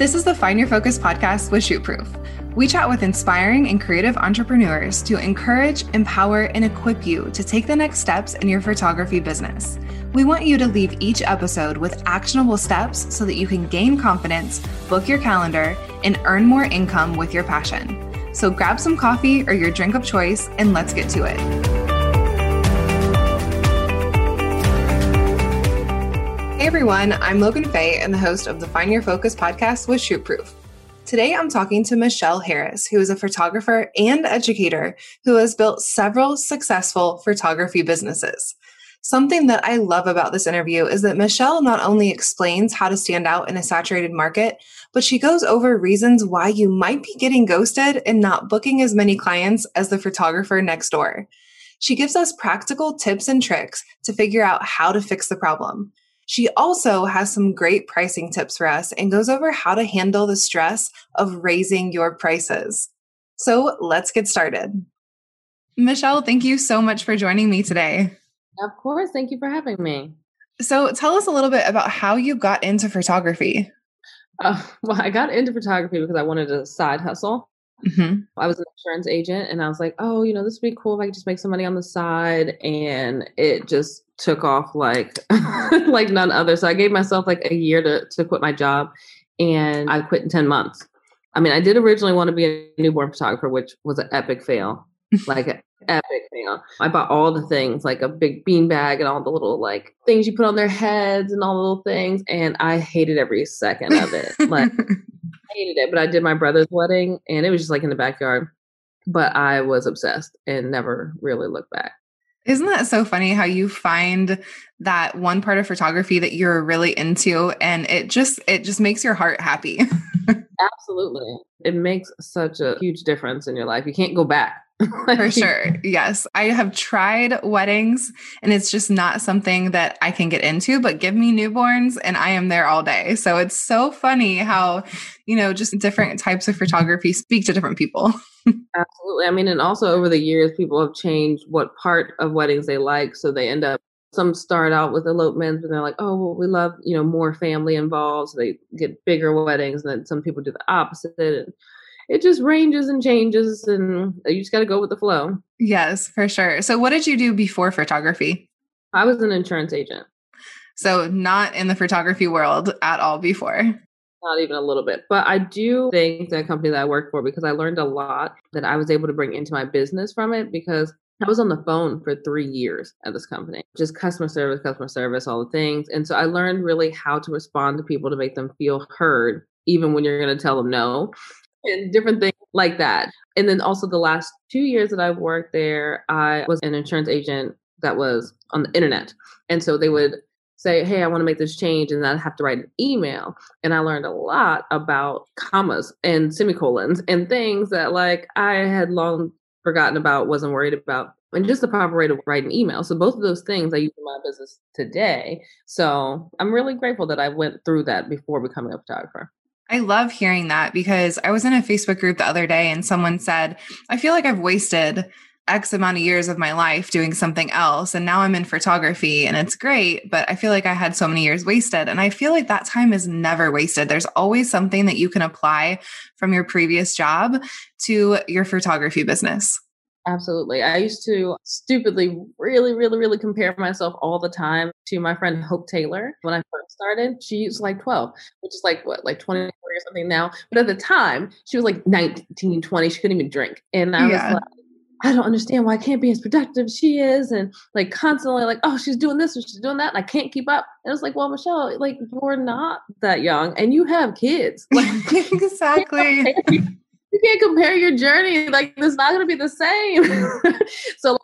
This is the Find Your Focus podcast with Shootproof. We chat with inspiring and creative entrepreneurs to encourage, empower, and equip you to take the next steps in your photography business. We want you to leave each episode with actionable steps so that you can gain confidence, book your calendar, and earn more income with your passion. So grab some coffee or your drink of choice and let's get to it. Everyone, I'm Logan Fay and the host of the Find Your Focus podcast with Shootproof. Today I'm talking to Michelle Harris, who is a photographer and educator who has built several successful photography businesses. Something that I love about this interview is that Michelle not only explains how to stand out in a saturated market, but she goes over reasons why you might be getting ghosted and not booking as many clients as the photographer next door. She gives us practical tips and tricks to figure out how to fix the problem. She also has some great pricing tips for us and goes over how to handle the stress of raising your prices. So let's get started. Michelle, thank you so much for joining me today. Of course. Thank you for having me. So tell us a little bit about how you got into photography. Uh, well, I got into photography because I wanted a side hustle. Mm-hmm. I was an insurance agent and I was like, oh, you know, this would be cool if I could just make some money on the side. And it just took off like like none other. So I gave myself like a year to, to quit my job and I quit in 10 months. I mean, I did originally want to be a newborn photographer, which was an epic fail. like epic fail. I bought all the things, like a big bean bag and all the little like things you put on their heads and all the little things. And I hated every second of it. like I hated it, but I did my brother's wedding and it was just like in the backyard. But I was obsessed and never really looked back. Isn't that so funny how you find that one part of photography that you're really into and it just it just makes your heart happy. Absolutely. It makes such a huge difference in your life. You can't go back. For sure. Yes. I have tried weddings and it's just not something that I can get into, but give me newborns and I am there all day. So it's so funny how, you know, just different types of photography speak to different people. Absolutely. I mean, and also over the years, people have changed what part of weddings they like. So they end up, some start out with elopements, and they're like, oh, well, we love, you know, more family involved. So they get bigger weddings. And then some people do the opposite. And it just ranges and changes and you just got to go with the flow. Yes, for sure. So what did you do before photography? I was an insurance agent. So not in the photography world at all before. Not even a little bit. But I do thank the company that I worked for because I learned a lot that I was able to bring into my business from it because I was on the phone for three years at this company, just customer service, customer service, all the things. And so I learned really how to respond to people to make them feel heard, even when you're going to tell them no and different things like that. And then also the last two years that I've worked there, I was an insurance agent that was on the internet. And so they would say, Hey, I want to make this change. And I'd have to write an email. And I learned a lot about commas and semicolons and things that like I had long forgotten about, wasn't worried about. And just the proper way to write an email. So both of those things I use in my business today. So I'm really grateful that I went through that before becoming a photographer. I love hearing that because I was in a Facebook group the other day and someone said, I feel like I've wasted X amount of years of my life doing something else. And now I'm in photography and it's great, but I feel like I had so many years wasted. And I feel like that time is never wasted. There's always something that you can apply from your previous job to your photography business. Absolutely. I used to stupidly, really, really, really compare myself all the time to my friend Hope Taylor when I first started. She's like 12, which is like what, like 24 or something now. But at the time, she was like 19, 20. She couldn't even drink. And I yeah. was like, I don't understand why I can't be as productive as she is. And like constantly like, oh, she's doing this or she's doing that. And I can't keep up. And it's like, well, Michelle, like you're not that young and you have kids. Like exactly you can't compare your journey. Like it's not going to be the same. so like,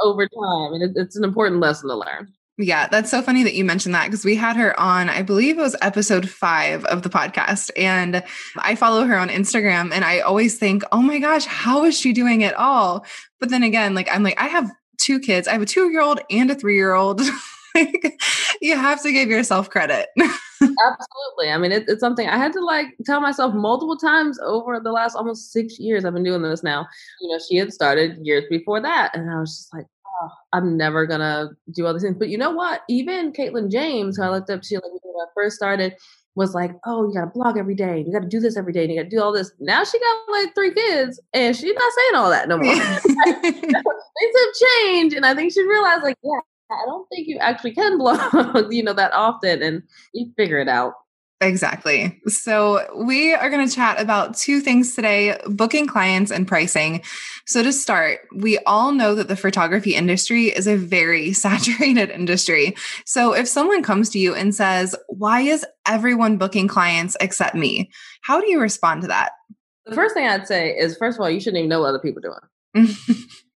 over time, and it, it's an important lesson to learn. Yeah, that's so funny that you mentioned that because we had her on, I believe it was episode five of the podcast. And I follow her on Instagram and I always think, oh my gosh, how is she doing it all? But then again, like, I'm like, I have two kids, I have a two year old and a three year old. like, you have to give yourself credit. Absolutely. I mean, it, it's something I had to like tell myself multiple times over the last almost six years. I've been doing this now. You know, she had started years before that. And I was just like, oh, I'm never to do all these things. But you know what? Even Katelyn James, who I looked up to like, when I first started, was like, oh, you got to blog every day, and you got to do this every day, and you got to do all this. Now she got like three kids, and she's not saying all that no more. Things have changed, and I think she realized, like, yeah, I don't think you actually can blog, you know, that often, and you figure it out. Exactly. So, we are going to chat about two things today booking clients and pricing. So, to start, we all know that the photography industry is a very saturated industry. So, if someone comes to you and says, Why is everyone booking clients except me? How do you respond to that? The first thing I'd say is, first of all, you shouldn't even know what other people are doing.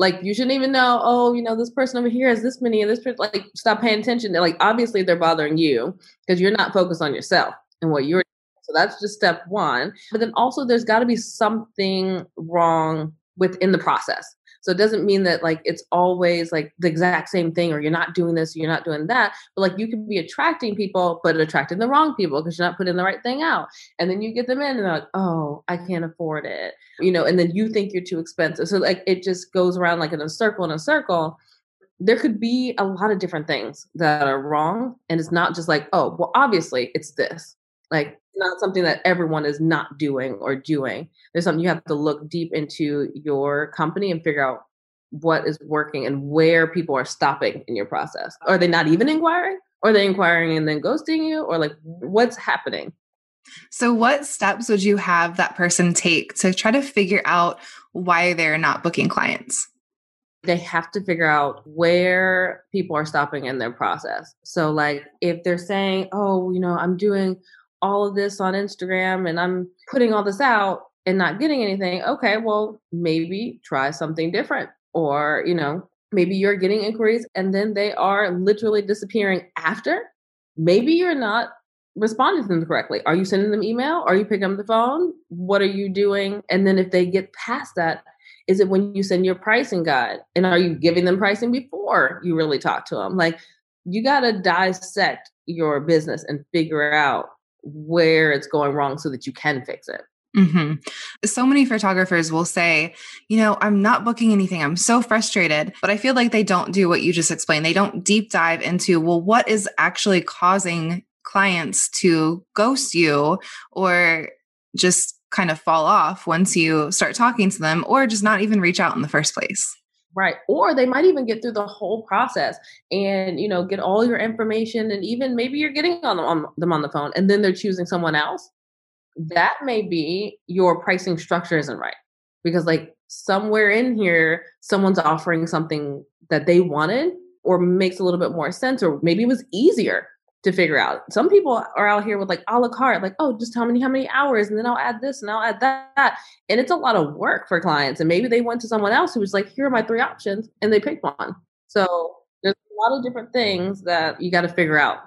like you shouldn't even know oh you know this person over here has this many and this person like stop paying attention. Like obviously they're bothering you because you're not focused on yourself and what you're so that's just step one. But then also there's got to be something wrong within the process so it doesn't mean that like it's always like the exact same thing or you're not doing this, you're not doing that. But like you could be attracting people, but attracting the wrong people because you're not putting the right thing out. And then you get them in and they're like, oh, I can't afford it. You know, and then you think you're too expensive. So like it just goes around like in a circle in a circle there could be a lot of different things that are wrong and it's not just like oh well obviously it's this like not something that everyone is not doing or doing. There's something you have to look deep into your company and figure out what is working and where people are stopping in your process. Are they not even inquiring? Are they inquiring and then ghosting you? Or like what's happening? So, what steps would you have that person take to try to figure out why they're not booking clients? They have to figure out where people are stopping in their process. So, like, if they're saying, Oh, you know, I'm doing all of this on Instagram and I'm putting all this out and not getting anything, okay, well, maybe try something different. Or, you know, maybe you're getting inquiries and then they are literally disappearing after. Maybe you're not responding to them correctly. Are you sending them email? Are you picking up the phone? What are you doing? And then if they get past that, is it when you send your pricing guide? And are you giving them pricing before you really talk to them? Like you got to dissect your business and figure out where it's going wrong so that you can fix it. Mm-hmm. So many photographers will say, you know, I'm not booking anything. I'm so frustrated. But I feel like they don't do what you just explained. They don't deep dive into, well, what is actually causing clients to ghost you or just kind of fall off once you start talking to them or just not even reach out in the first place. Right. Or they might even get through the whole process and, you know, get all your information and even maybe you're getting on them on, them on the phone and then they're choosing someone else. That may be your pricing structure isn't right. Because like somewhere in here, someone's offering something that they wanted or makes a little bit more sense or maybe it was easier to figure out. Some people are out here with like a la carte, like, oh, just tell me how many hours, and then I'll add this and I'll add that. And it's a lot of work for clients. And maybe they went to someone else who was like, here are my three options, and they picked one. So there's a lot of different things that you got to figure out.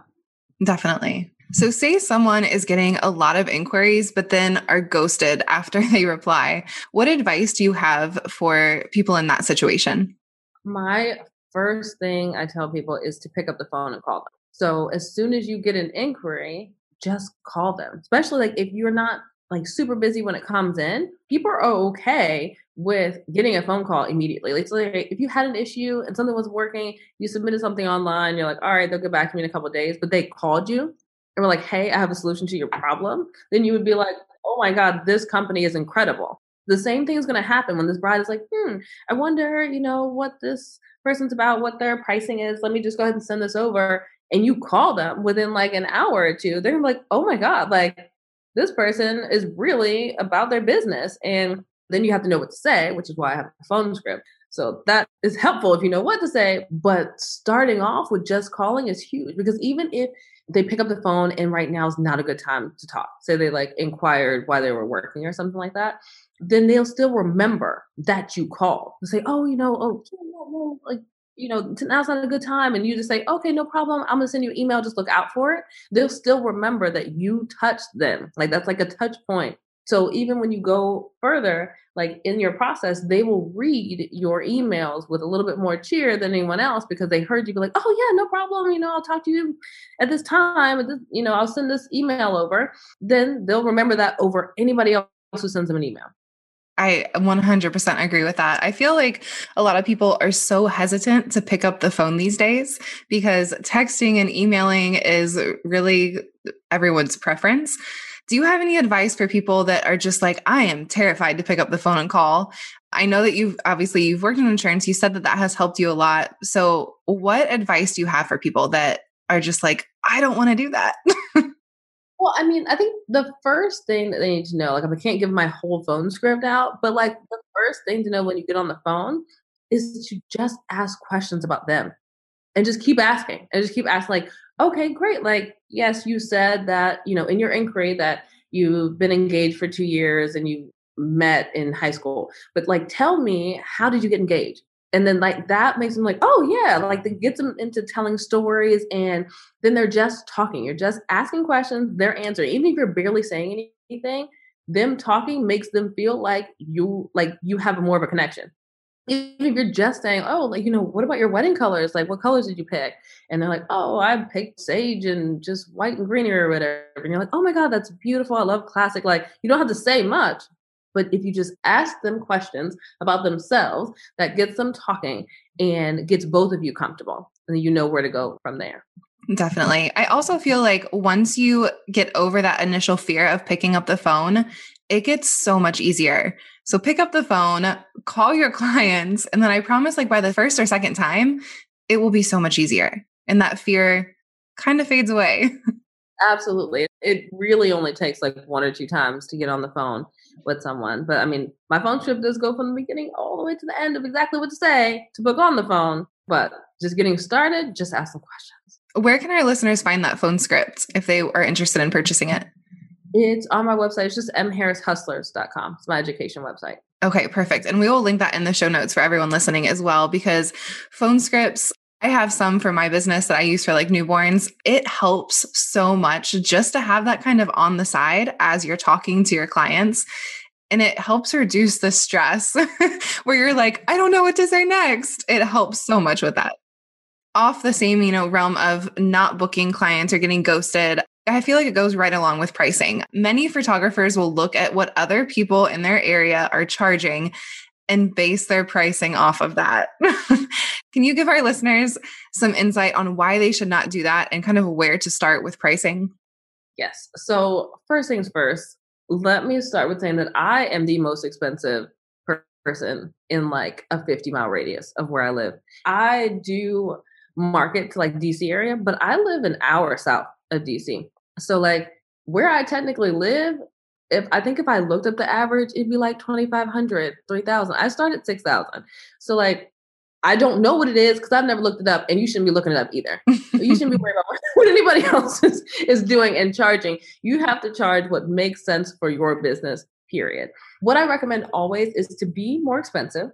Definitely. So, say someone is getting a lot of inquiries, but then are ghosted after they reply. What advice do you have for people in that situation? My first thing I tell people is to pick up the phone and call them so as soon as you get an inquiry, just call them. Especially like if you're not like super busy when it comes in, people are okay with getting a phone call immediately. Like, so like if you had an issue and something was working, you submitted something online, you're like, all right, they'll get back to me in a couple days, but they called you and were like, hey, I have a solution to your problem, then you would be like, oh my God, this company is incredible. The same thing is going to happen when this bride is like, hmm, I wonder, you know, what this person's about, what their pricing is. Let me just go ahead and send this over and you call them within like an hour or two, they're like, oh my God, like this person is really about their business. And then you have to know what to say, which is why I have a phone script. So that is helpful if you know what to say. But starting off with just calling is huge because even if they pick up the phone and right now is not a good time to talk, say they like inquired why they were working or something like that, then they'll still remember that you called and say, oh, you know, oh, like you know, now's not a good time, and you just say, okay, no problem, I'm gonna send you an email, just look out for it, they'll still remember that you touched them. Like that's like a touch point. So even when you go further, like in your process, they will read your emails with a little bit more cheer than anyone else because they heard you be like, oh yeah, no problem, you know, I'll talk to you at this time, you know, I'll send this email over. Then they'll remember that over anybody else who sends them an email. I 100% agree with that. I feel like a lot of people are so hesitant to pick up the phone these days because texting and emailing is really everyone's preference. Do you have any advice for people that are just like, I am terrified to pick up the phone and call? I know that you've obviously you've worked in insurance. You said that that has helped you a lot. So, what advice do you have for people that are just like, I don't want to do that? well, I mean, I think the first thing that they need to know, like, I can't give my whole phone script out, but like the first thing to know when you get on the phone is to just ask questions about them and just keep asking and just keep asking, like, okay, great. Like, yes, you said that, you know, in your inquiry that you've been engaged for two years and you met in high school, but like, tell me, how did you get engaged? And then like that makes them like, oh yeah, like it gets them into telling stories and then they're just talking. You're just asking questions, they're answering. Even if you're barely saying anything, them talking makes them feel like you like you have more of a connection even if you're just saying, oh, like, you know, what about your wedding colors? Like, what colors did you pick? And they're like, oh, I picked sage and just white and green or whatever. And you're like, oh my God, that's beautiful. I love classic. Like, you don't have to say much. But if you just ask them questions about themselves, that gets them talking and gets both of you comfortable. And you know where to go from there. Definitely. I also feel like once you get over that initial fear of picking up the phone, it gets so much easier. So pick up the phone, call your clients, and then I promise, like by the first or second time, it will be so much easier. And that fear kind of fades away. Absolutely. It really only takes like one or two times to get on the phone with someone. But I mean, my phone script does go from the beginning all the way to the end of exactly what to say to book on the phone. But just getting started, just ask some questions. Where can our listeners find that phone script if they are interested in purchasing it? It's on my website. It's just mharrishustlers.com. It's my education website. Okay, perfect. And we will link that in the show notes for everyone listening as well, because phone scripts, I have some for my business that I use for like newborns. It helps so much just to have that kind of on the side as you're talking to your clients. And it helps reduce the stress where you're like, I don't know what to say next. It helps so much with that off the same you know realm of not booking clients or getting ghosted I feel like it goes right along with pricing. Many photographers will look at what other people in their area are charging and base their pricing off of that. Can you give our listeners some insight on why they should not do that and kind of where to start with pricing? Yes. So, first things first, let me start with saying that I am the most expensive person in like a 50 mile radius of where I live. I do market to like DC area, but I live an hour south of DC. So like where I technically live, if I think if I looked up the average, it'd be like 2,500, 3,000. I started 6,000. So like, I don't know what it is because I've never looked it up and you shouldn't be looking it up either. you shouldn't be worried about what anybody else is, is doing and charging. You have to charge what makes sense for your business, period. What I recommend always is to be more expensive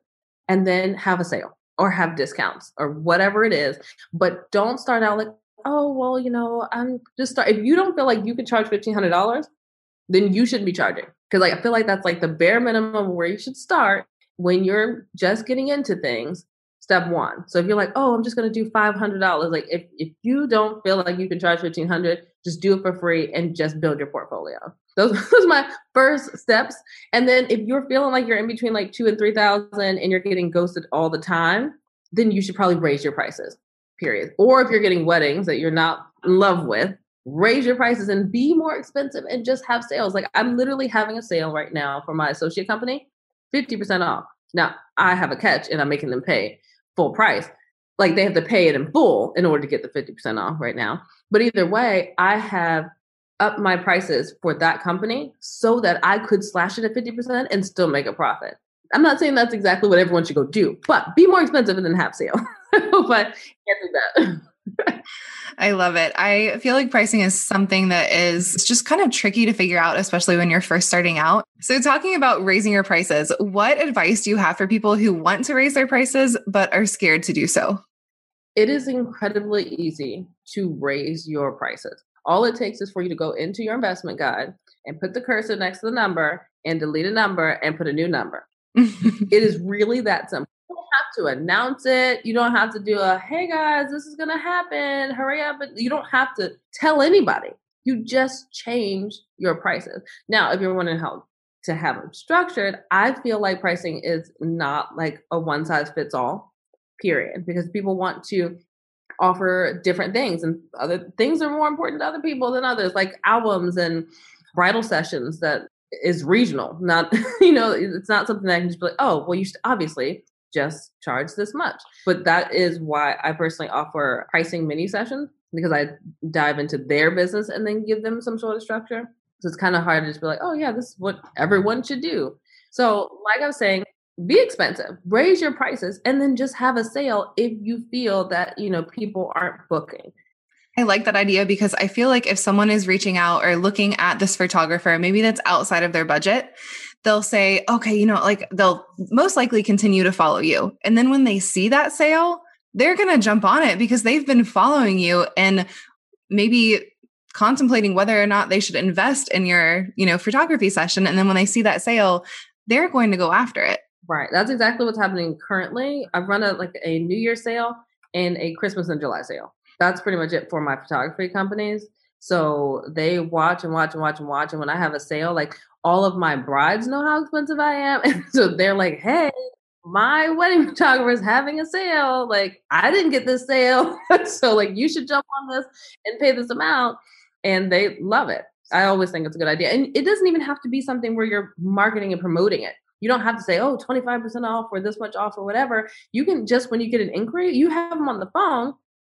and then have a sale or have discounts or whatever it is. But don't start out like, oh well you know i'm just start if you don't feel like you can charge $1500 then you shouldn't be charging. Because like i feel like that's like the bare minimum where you should start when you're just getting into things step one. So if you're like oh i'm just to do $500 like if, if you don't feel like you can charge 1500 just do it for free and just build your portfolio. Those, are my first steps. And then if you're feeling like you're in between like two and three thousand and you're getting ghosted all the time then you should probably raise your prices period. Or if you're getting weddings that you're not in love with, raise your prices and be more expensive and just have sales. Like I'm literally having a sale right now for my associate company, 50% off. Now I have a catch and I'm making them pay full price. Like they have to pay it in full in order to get the 50% off right now. But either way, I have up my prices for that company so that I could slash it at 50% and still make a profit. I'm not saying that's exactly what everyone should go do, but be more expensive and then have sale. but can't do that. I love it. I feel like pricing is something that is just kind of tricky to figure out, especially when you're first starting out. So, talking about raising your prices, what advice do you have for people who want to raise their prices but are scared to do so? It is incredibly easy to raise your prices. All it takes is for you to go into your investment guide and put the cursor next to the number and delete a number and put a new number. it is really that simple have to announce it. You don't have to do a, hey guys, this is going to happen. Hurry up. But you don't have to tell anybody. You just change your prices. Now, if you're wondering how to have them structured, I feel like pricing is not like a one size fits all, period, because people want to offer different things and other things are more important to other people than others, like albums and bridal sessions that is regional, not, you know, it's not something that I can just be like, oh, well, you should obviously just charge this much. But that is why I personally offer pricing mini sessions because I dive into their business and then give them some sort of structure. So it's kind of hard to just be like, oh, yeah, this is what everyone should do. So, like I was saying, be expensive, raise your prices, and then just have a sale if you feel that, you know, people aren't booking. I like that idea because I feel like if someone is reaching out or looking at this photographer, maybe that's outside of their budget, they'll say, okay, you know, like they'll most likely continue to follow you. And then when they see that sale, they're going to jump on it because they've been following you and maybe contemplating whether or not they should invest in your, you know, photography session and then when they see that sale, they're going to go after it. Right. That's exactly what's happening currently. I've run a like a New Year sale and a Christmas and July sale. That's pretty much it for my photography companies. So they watch and watch and watch and watch. And when I have a sale, like all of my brides know how expensive I am. And so they're like, hey, my wedding photographer is having a sale. Like, I didn't get this sale. so, like, you should jump on this and pay this amount. And they love it. I always think it's a good idea. And it doesn't even have to be something where you're marketing and promoting it. You don't have to say, oh, 25% off or this much off or whatever. You can just, when you get an inquiry, you have them on the phone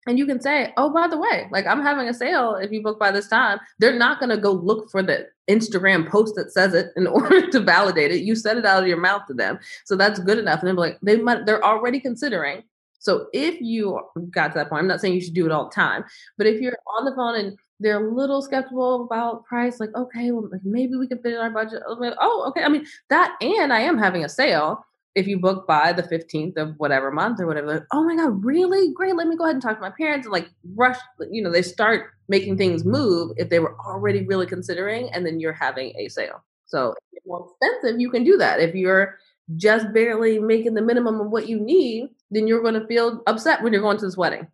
and you can say, oh, by the way, like I'm having a sale if you book by this time. They're not going to go look for the Instagram post that says it in order to validate it. You said it out of your mouth to them. So that's good enough. And they're like, they might, they're already considering. So if you got to that point, I'm not saying you should do it all the time, but if you're on the phone and they're a little skeptical about price, like, okay, well, maybe we can fit in our budget. Oh, okay. I mean, that and I am having a sale if you book by the 15th of whatever month or whatever, like, oh my God, really? Great. Let me go ahead and talk to my parents and like rush, you know, they start making things move if they were already really considering and then you're having a sale. So if more expensive, you can do that. If you're just barely making the minimum of what you need, then you're going to feel upset when you're going to this wedding.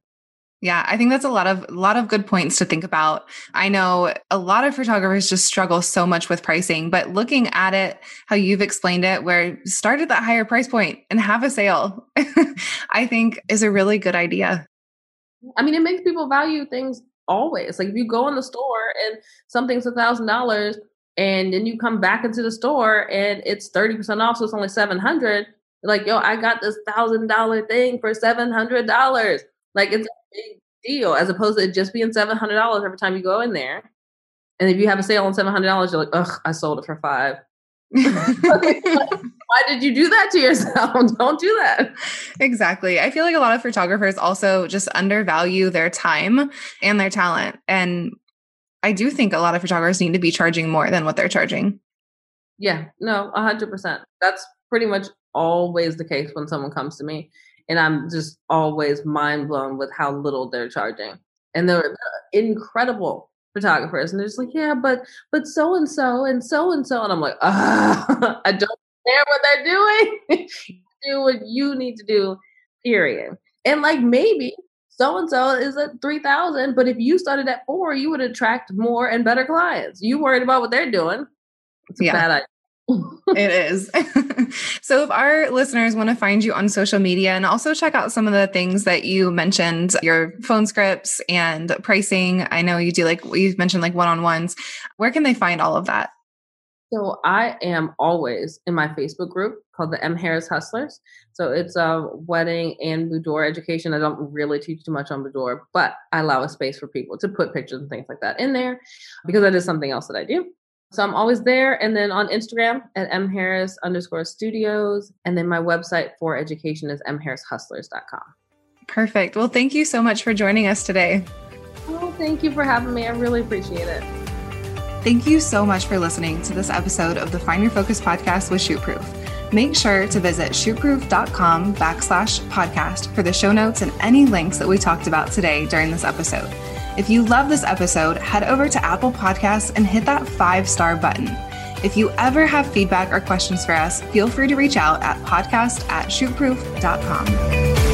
Yeah, I think that's a lot of a lot of good points to think about. I know a lot of photographers just struggle so much with pricing, but looking at it how you've explained it where start at that higher price point and have a sale, I think is a really good idea. I mean, it makes people value things always. Like if you go in the store and something's a thousand dollars and then you come back into the store and it's 30% off, so it's only 700 like, yo, I got this thousand dollar thing for $700. Like it's big deal as opposed to it just being seven hundred dollars every time you go in there. And if you have a sale on seven hundred dollars, you're like, ugh, I sold it for five. Why did you do that to yourself? Don't do that. Exactly. I feel like a lot of photographers also just undervalue their time and their talent. And I do think a lot of photographers need to be charging more than what they're charging. Yeah, no, 100%. That's pretty much always the case when someone comes to me and I'm just always mind blown with how little they're charging. And they're incredible photographers, and they're just like, yeah, but but so and so and so and so, and I'm like, ah, I don't care what they're doing. do what you need to do, period. And like maybe so and so is at 3000 but if you started at four you would attract more and better clients you worried about what they're doing it's a yeah. bad idea it is. so, if our listeners want to find you on social media and also check out some of the things that you mentioned, your phone scripts and pricing, I know you do like you've mentioned like one on ones. Where can they find all of that? So, I am always in my Facebook group called the M. Harris Hustlers. So, it's a wedding and boudoir education. I don't really teach too much on boudoir, but I allow a space for people to put pictures and things like that in there because that is something else that I do. So I'm always there. And then on Instagram at mharris underscore studios. And then my website for education is mharrishustlers.com. Perfect. Well, thank you so much for joining us today. Oh, thank you for having me. I really appreciate it. Thank you so much for listening to this episode of the Find Your Focus podcast with Shootproof. Make sure to visit shootproof.com backslash podcast for the show notes and any links that we talked about today during this episode. If you love this episode, head over to Apple Podcasts and hit that five star button. If you ever have feedback or questions for us, feel free to reach out at podcast at shootproof.com.